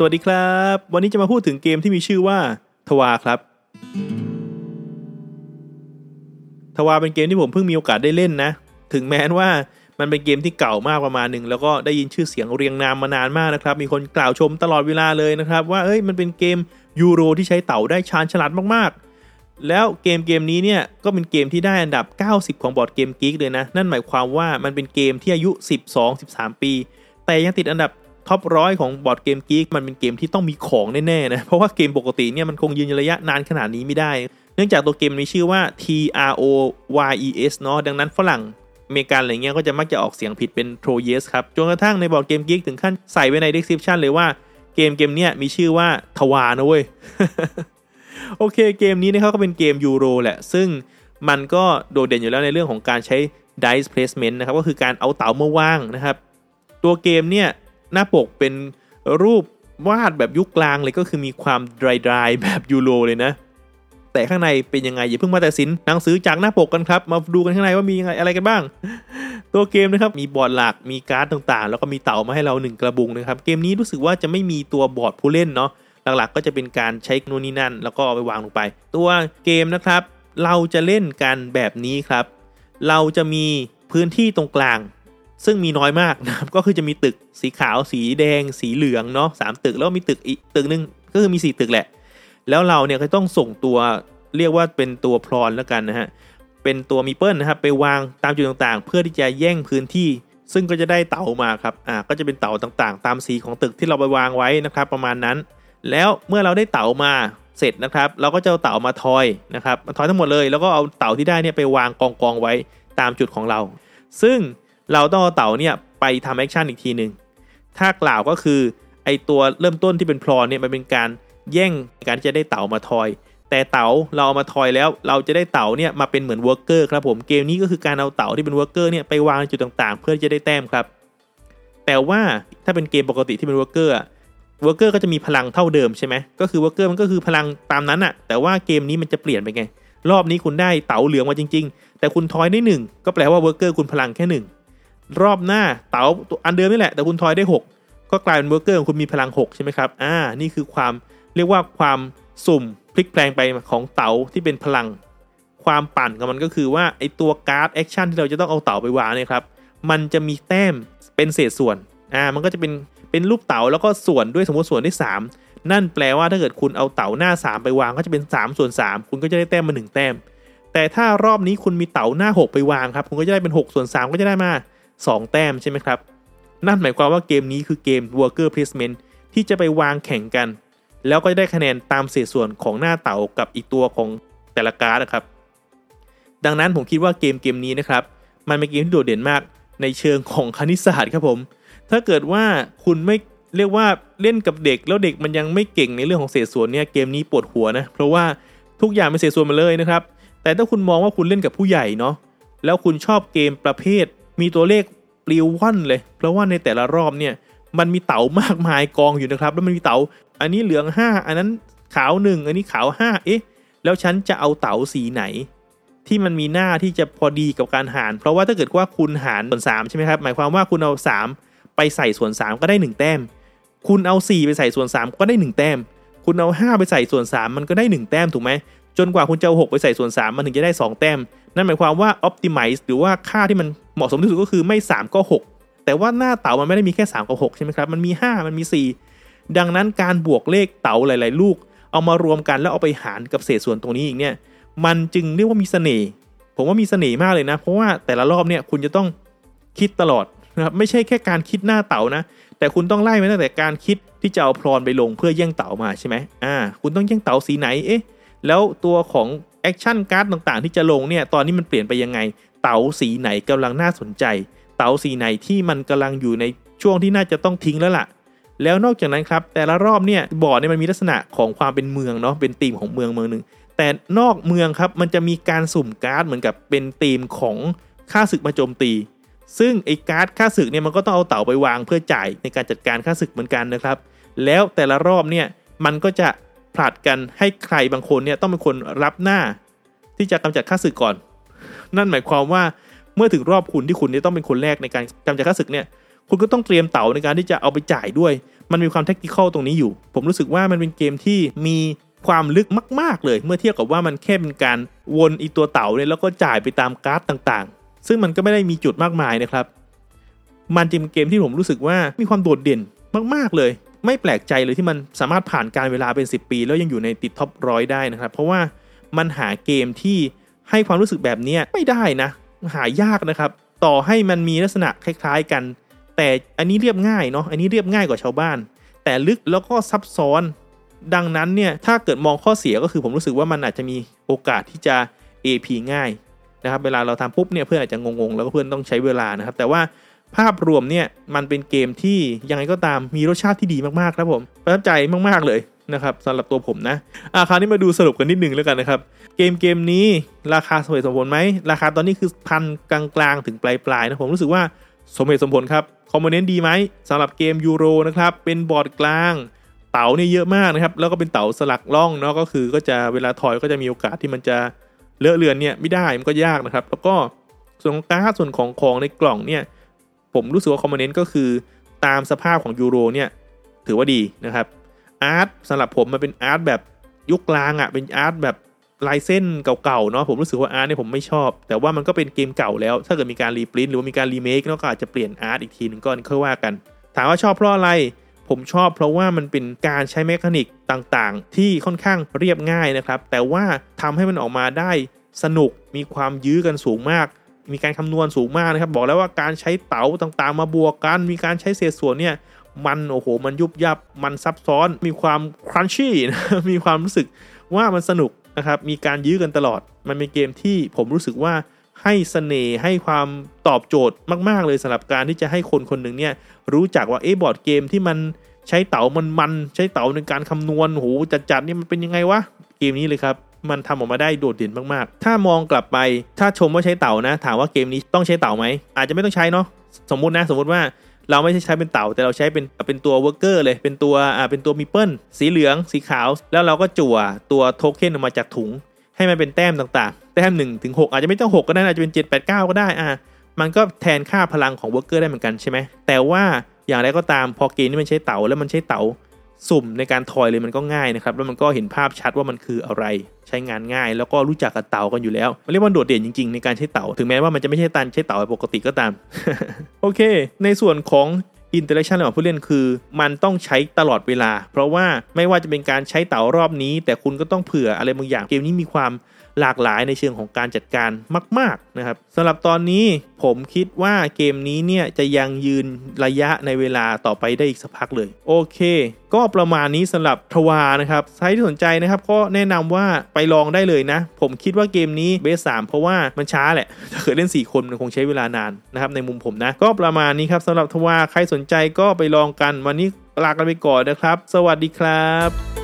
สวัสดีครับ วันนี้จะมาพูดถึงเกมที่มีชื่อว่าทวาครับทวาเป็นเกมที่ผมเพิ่งมีโอกาสได้เล่นนะ ถึงแม้ว่ามันเป็นเกมที่เก่ามากประมาณหนึ่งแล้วก็ได้ยินชื่อเสียงเรียงนามมานานมากนะครับ มีคนกล่าวชมตลอดเวลาเลยนะครับ ว่าเอ้ยมันเป็นเกมยูโรที่ใช้เต่าได้ชาญฉลาดมากๆ แล้วเกมเกมนี้เนี่ยก็เป็นเกมที่ได้อันดับ 90 ของบอร์ดเกมกิ๊กเลยนะ นั่นหมายความว่ามันเป็นเกมที่อายุ 12-13 ปี แต่ยังติดอันดับ top ร้อยของ BoardGameGeek มันเป็นเกมที่ต้องมีของแน่ๆนะเพราะว่าเกมปกติเนี่ยมันคงยืนระยะนานขนาดนี้ไม่ได้ เนื่องจากตัวเกมมีชื่อว่า T R O Y E S เนาะดังนั้นฝรั่งอเมริกันอะไรเงี้ยก็จะมักจะออกเสียงผิดเป็น t r o y e s ครับจนกระทั่งใน BoardGameGeek ถึงขั้นใส่ไว้ใน description เลยว่าเกมเกมเนี้ยมีชื่อว่าทรัวนะเว้ย โอเคเกมนี้นะครับก็เป็นเกมยูโรแหละ ซึ่งมันก็โดดเด่นอยู่แล้วในเรื่องของการใช้ dice placement นะครับ ก็คือการเอาเต๋ามาวางนะครับ ตัวเกมเนี่ย หน้าปกเป็นรูปวาดแบบยุคกลางเลยก็คือมีความดรายๆแบบยูโรเลยนะ แต่ข้างในเป็นยังไงอย่าเพิ่งมาแต่สินหนังสือจากหน้าปกกันครับ มาดูกันข้างในว่ามีอะไรกันบ้าง ตัวเกมนะครับมีบอร์ดหลักมีการ์ดต่างๆ แล้วก็มีเต่ามาให้เราหนึ่งกระบุงนะครับ เกมนี้รู้สึกว่าจะไม่มีตัวบอร์ดผู้เล่นเนาะหลักๆก็จะเป็นการใช้นู่นนี่นั่น แล้วก็เอาไปวางลงไป ตัวเกมนะครับ เราจะเล่นกันแบบนี้ครับ เราจะมีพื้นที่ตรงกลาง ซึ่งมีน้อยมากนะครับก็คือจะมีตึกสีขาวสีแดง สีเหลืองเนาะสามตึกแล้วมีตึกอีกตึกหนึ่งก็คือมีสี่ตึกแหละ แล้วเราเนี่ยก็ต้องส่งตัวเรียกว่าเป็นตัวพรอนแล้วกันนะฮะเป็นตัวมีเปิลนะครับไปวางตามจุดต่างๆ เพื่อที่จะแย่งพื้นที่ ซึ่งก็จะได้เต่ามาครับอ่าก็จะเป็นเต่าต่างๆ ตามสีของตึกที่เราไปวางไว้นะครับประมาณนั้น แล้วเมื่อเราได้เต๋ามาเสร็จนะครับเราก็จะเอาเต๋ามาทอยนะครับมาทอยทั้งหมดเลย แล้วก็เอาเต๋าที่ได้เนี่ยไปวางกองกองๆไว้ตามจุดของเรา ซึ่ง เราต้องเอาเต๋าเนี่ยไปทำ action อีกทีหนึ่งถ้ากล่าวก็คือไอตัวเริ่มต้นที่เป็น pawn เนี่ยมันเป็นการแย่งการที่จะได้เต๋ามาทอย แต่เต๋าเราเอามาทอยแล้วเราจะได้เต๋าเนี่ยมาเป็นเหมือน worker ครับผมเกมนี้ก็คือการเอาเต๋าที่เป็น worker เนี่ยไปวางในจุดต่างๆ เพื่อจะได้แต้มครับ แต่ว่าถ้าเป็นเกมปกติที่เป็น worker worker ก็จะมีพลังเท่าเดิมใช่ไหมก็คือ worker มันก็คือพลังตามนั้นอะแต่ว่าเกมนี้มันจะเปลี่ยนไปไง รอบนี้คุณได้เต๋าเหลืองมาจริง ๆ แต่คุณทอยได้หนึ่งก็แปลว่า worker คุณพลังแค่หนึ่ง รอบหน้าเต๋าตัวอันเดิมนี่แหละ แต่คุณทอยได้ 6 ก็กลายเป็น worker ของคุณมีพลัง 6 ใช่ไหมครับ อ่า นี่คือความเรียกว่าความสุ่มพลิกแพลงไปของเต๋าที่เป็นพลัง ความปั่นของมันก็คือว่าไอตัวการ์ด action ที่เราจะต้องเอาเต๋าไปวางเนี่ยครับ มันจะมีแต้มเป็นเศษส่วน อ่า มันก็จะเป็นเป็นรูปเต๋าแล้วก็ส่วนด้วยสมมติส่วนที่3นั่นแปลว่าถ้าเกิดคุณเอาเต๋าหน้า 3 ไปวางก็จะเป็น 3 ส่วน 3 คุณก็จะได้แต้มมา 1 แต้ม แต่ถ้ารอบนี้คุณมีเต๋าหน้า 6 ไปวางครับ คุณก็จะได้เป็น 6 ส่วน 3 ก็จะได้มา 2 แต้มใช่ไหมครับ นั่นหมายความว่าเกมนี้คือเกม worker placement ที่จะไปวางแข่งกัน แล้วก็ได้คะแนนตามเศษส่วนของหน้าเต๋ากับอีกตัวของแต่ละการ์ดนะครับ ดังนั้นผมคิดว่าเกมเกมนี้นะครับ มันเป็นเกมที่โดดเด่นมากในเชิงของคณิตศาสตร์ครับผม ถ้าเกิดว่าคุณไม่เรียกว่าเล่นกับเด็ก แล้วเด็กมันยังไม่เก่งในเรื่องของเศษส่วนเนี่ยเกมนี้ปวดหัวนะ เพราะว่าทุกอย่างเป็นเศษส่วนมาเลยนะครับ แต่ถ้าคุณมองว่าคุณเล่นกับผู้ใหญ่เนาะแล้วคุณชอบเกมประเภท มีตัวเลขปลิวว่อนเลย เพราะว่าในแต่ละรอบเนี่ยมันมีเต๋ามากมายกองอยู่นะครับ แล้วมันมีเต๋าอันนี้เหลือง 5 อันนั้นขาวหนึ่งอันนี้ขาว 5 เอ๊ะ แล้วฉันจะเอาเต๋าสีไหน ที่มันมีหน้าที่จะพอดีกับการหาร เพราะว่าถ้าเกิดว่าคุณหารส่วน3ใช่ไหมครับหมายความว่าคุณเอา 3 ไปใส่ส่วน 3 ก็ได้ 1 แต้ม คุณเอา 4 ไปใส่ส่วน 3 ก็ได้ 1 แต้ม คุณเอา 5 ไปใส่ส่วน 3 มันก็ได้ 1 แต้มถูกไหมจนกว่าคุณจะเอา6ไปใส่ส่วน 3 มันถึงจะได้ 2 แต้ม นั่นหมายความว่า optimize หรือว่าค่าที่มันเหมาะสมที่สุดก็คือไม่ 3 ก็ 6 แต่ว่าหน้าเต๋ามันไม่ได้มีแค่ 3 กับ 6 ใช่ไหมครับ มันมี 5 มันมี 4 ดังนั้นการบวกเลขเต๋าหลาย ๆ ลูก เอามารวมกันแล้วเอาไปหารกับเศษส่วนตรงนี้อีกเนี่ย มันจึงเรียกว่ามีเสน่ห์ ผมว่ามีเสน่ห์มากเลยนะ เพราะว่าแต่ละรอบเนี่ยคุณจะต้องคิดตลอดนะครับ ไม่ใช่แค่การคิดหน้าเต๋านะ แต่คุณต้องไล่มาตั้งแต่การคิดที่จะเอาพรอนไปลงเพื่อแย่งเต๋ามาใช่ไหมอ่า คุณต้องแย่งเต๋าสีไหน เอ๊ะ แล้วตัวของ อคชั่นการ์ดต่างๆ ที่จะลงเนี่ยตอนนี้มันเปลี่ยนไปยังไง เต๋าสีไหนกำลังน่าสนใจ เต๋าสีไหนที่มันกำลังอยู่ในช่วงที่น่าจะต้องทิ้งแล้วล่ะ แล้วนอกจากนั้นครับแต่ละรอบเนี่ยบอร์ดเนี่ยมันมีลักษณะของความเป็นเมืองเนาะเป็นธีมของเมืองเมืองหนึ่งแต่นอกเมืองครับมันจะมีการสุ่มการ์ดเหมือนกับเป็นธีมของข้าศึกมาโจมตี ซึ่งไอ้การ์ดข้าศึกเนี่ยมันก็ต้องเอาเต๋าไปวางเพื่อจ่ายในการจัดการข้าศึกเหมือนกันนะครับ แล้วแต่ละรอบเนี่ยมันก็จะ ผลัดกันให้ใครบางคนเนี่ยต้องเป็นคนรับหน้า ที่จะกำจัดค่าศึกก่อน นั่นหมายความว่าเมื่อถึงรอบคุณที่คุณจะต้องเป็นคนแรกในการกำจัดค่าศึกเนี่ยคุณก็ต้องเตรียมเต่าในการที่จะเอาไปจ่ายด้วย มันมีความเทคนิคตรงนี้อยู่ ผมรู้สึกว่ามันเป็นเกมที่มีความลึกมาก ๆ เลย เมื่อเทียบกับว่ามันแค่เป็นการวนอีตัวเต่าเนี่ยแล้วก็จ่ายไปตามการ์ดต่างๆ ซึ่งมันก็ไม่ได้มีจุดมากมายนะครับ มันจึงเป็นเกมที่ผมรู้สึกว่ามีความโดดเด่นมาก ๆ เลย ไม่แปลกใจเลยที่มันสามารถผ่านการเวลาเป็น 10 ปี แล้วยังอยู่ในติดท็อปร้อยได้นะครับ เพราะว่ามันหาเกมที่ให้ความรู้สึกแบบนี้ไม่ได้นะ หายากนะครับ ต่อให้มันมีลักษณะคล้ายๆกัน แต่อันนี้เรียบง่ายเนาะอันนี้เรียบง่ายกว่าชาวบ้าน แต่ลึกแล้วก็ซับซ้อน ดังนั้นเนี่ยถ้าเกิดมองข้อเสียก็คือผมรู้สึกว่ามันอาจจะมีโอกาสที่จะ AP ง่ายนะครับเวลาเราทำปุ๊บเนี่ยเพื่อนอาจจะงงๆแล้วก็เพื่อนต้องใช้เวลานะครับ แต่ว่า ภาพรวมเนี่ยมันเป็นเกมที่ยังไงก็ตามมีรสชาติที่ดีมากๆครับผมประทับใจมากๆเลยนะครับสำหรับตัวผมนะอาคราวนี้มาดูสรุปกันนิดนึงแล้วกันนะครับ เกมเกมนี้ราคาสมเหตุสมผลไหม ราคาตอนนี้คือพันกลางๆ ถึงปลายๆนะผมรู้สึกว่าสมเหตุสมผลครับ คอมโพเนนต์ดีไหมสำหรับเกมยูโรนะครับ เป็นบอร์ดกลาง เต๋าเนี่ยเยอะมากนะครับ แล้วก็เป็นเต๋าสลักล่องเนาะก็คือก็จะเวลาถอยก็จะมีโอกาสที่มันจะเลอะเลือนเนี่ยไม่ได้มันก็ยากนะครับ แล้วก็ส่วนของการ์ดส่วนของของในกล่องเนี่ย ผมรู้สึกว่า component ก็คือตามสภาพของยูโรเนี่ยถือว่าดีนะครับ art สำหรับผมมันเป็น art แบบยุคกลางอะ่ะเป็น art แบบลายเส้นเก่าๆเนาะผมรู้สึกว่า art เนี่ยผมไม่ชอบ แต่ว่ามันก็เป็นเกมเก่าแล้ว ถ้าเกิดมีการ reprint หรือว่ามีการรีเมคเนาะก็อาจจะเปลี่ยน art อีกทีนึงก็ค่อยว่ากัน ถามว่าชอบเพราะอะไร ผมชอบเพราะว่ามันเป็นการใช้ mechanic ต่างๆ ที่ค่อนข้างเรียบง่ายนะครับ แต่ว่าทำให้มันออกมาได้สนุกมีความยื้อกันสูงมาก มีการคำนวณสูงมากนะครับ บอกแล้วว่าการใช้เต๋าต่างๆ มาบวกกัน มีการใช้เศษส่วนเนี่ยมันโอ้โห มันยุบยับ มันซับซ้อน มีความครันชี่นะมีความรู้สึกว่ามันสนุกนะครับ มีการยื้อกันตลอด มันเป็นเกมที่ผมรู้สึกว่าให้สเสน่ห์ให้ความตอบโจทย์มาก ๆ เลยสำหรับการที่จะให้คนคนหนึ่งเนี่ยรู้จักว่าเอ๊บอร์ดเกมที่มันใช้เต๋ามันมันใช้เต๋าในการคำนวณโหจัดๆนี่มันเป็นยังไงวะเกมนี้เลยครับ มันทำออกมาได้โดดเด่นมากๆ ถ้ามองกลับไป ถ้าชมว่าใช้เต๋านะ ถามว่าเกมนี้ต้องใช้เต๋าไหม อาจจะไม่ต้องใช้เนาะ สมมุตินะ สมมุติว่าเราไม่ใช่ใช้เป็นเต๋า แต่เราใช้เป็นเป็นตัว worker เลย เป็นตัวอ่าเป็นตัว meeple สีเหลือง สีขาว แล้วเราก็จั่วตัวโทเค็นออกมาจากถุง ให้มันเป็นแต้มต่างๆ แต้ม1ถึง6อาจจะไม่ต้อง 6 ก็ได้ อาจจะเป็น 7 8 9 ก็ได้อ่ามันก็แทนค่าพลังของ worker ได้เหมือนกันใช่ไหมแต่ว่าอย่างไรก็ตามพอเกมนี้มันใช้เต๋าแล้วมันใช้เต๋า สุ่มในการทอยเลยมันก็ง่ายนะครับ แล้วมันก็เห็นภาพชัดว่ามันคืออะไร ใช้งานง่าย แล้วก็รู้จักกับเต๋ากันอยู่แล้วเรียกว่าโดดเด่นจริงๆ ในการใช้เต๋า ถึงแม้ว่ามันจะไม่ใช่การใช้เต๋าปกติก็ตาม โอเค ในส่วนของ interaction ระหว่างผู้เล่นคือ มันต้องใช้ตลอดเวลา เพราะว่าไม่ว่าจะเป็นการใช้เต๋ารอบนี้ แต่คุณก็ต้องเผื่ออะไรบางอย่างเกมนี้มีความ หลากหลายในเชิงของการจัดการมาก ๆนะครับสำหรับตอนนี้ผมคิดว่าเกมนี้เนี่ยจะยังยืนระยะในเวลาต่อไปได้อีกสักพักเลย โอเค ก็ประมาณนี้สำหรับทวานะครับใครที่สนใจนะครับก็แนะนำว่าไปลองได้เลยนะ ผมคิดว่าเกมนี้เบสสามเพราะว่ามันช้าแหละถ้าเกิดเล่น 4 คนมันคงใช้เวลานานนะครับในมุมผมนะ ก็ประมาณนี้ครับสำหรับทวาใครสนใจก็ไปลองกันวันนี้ลากันไปก่อนนะครับ สวัสดีครับ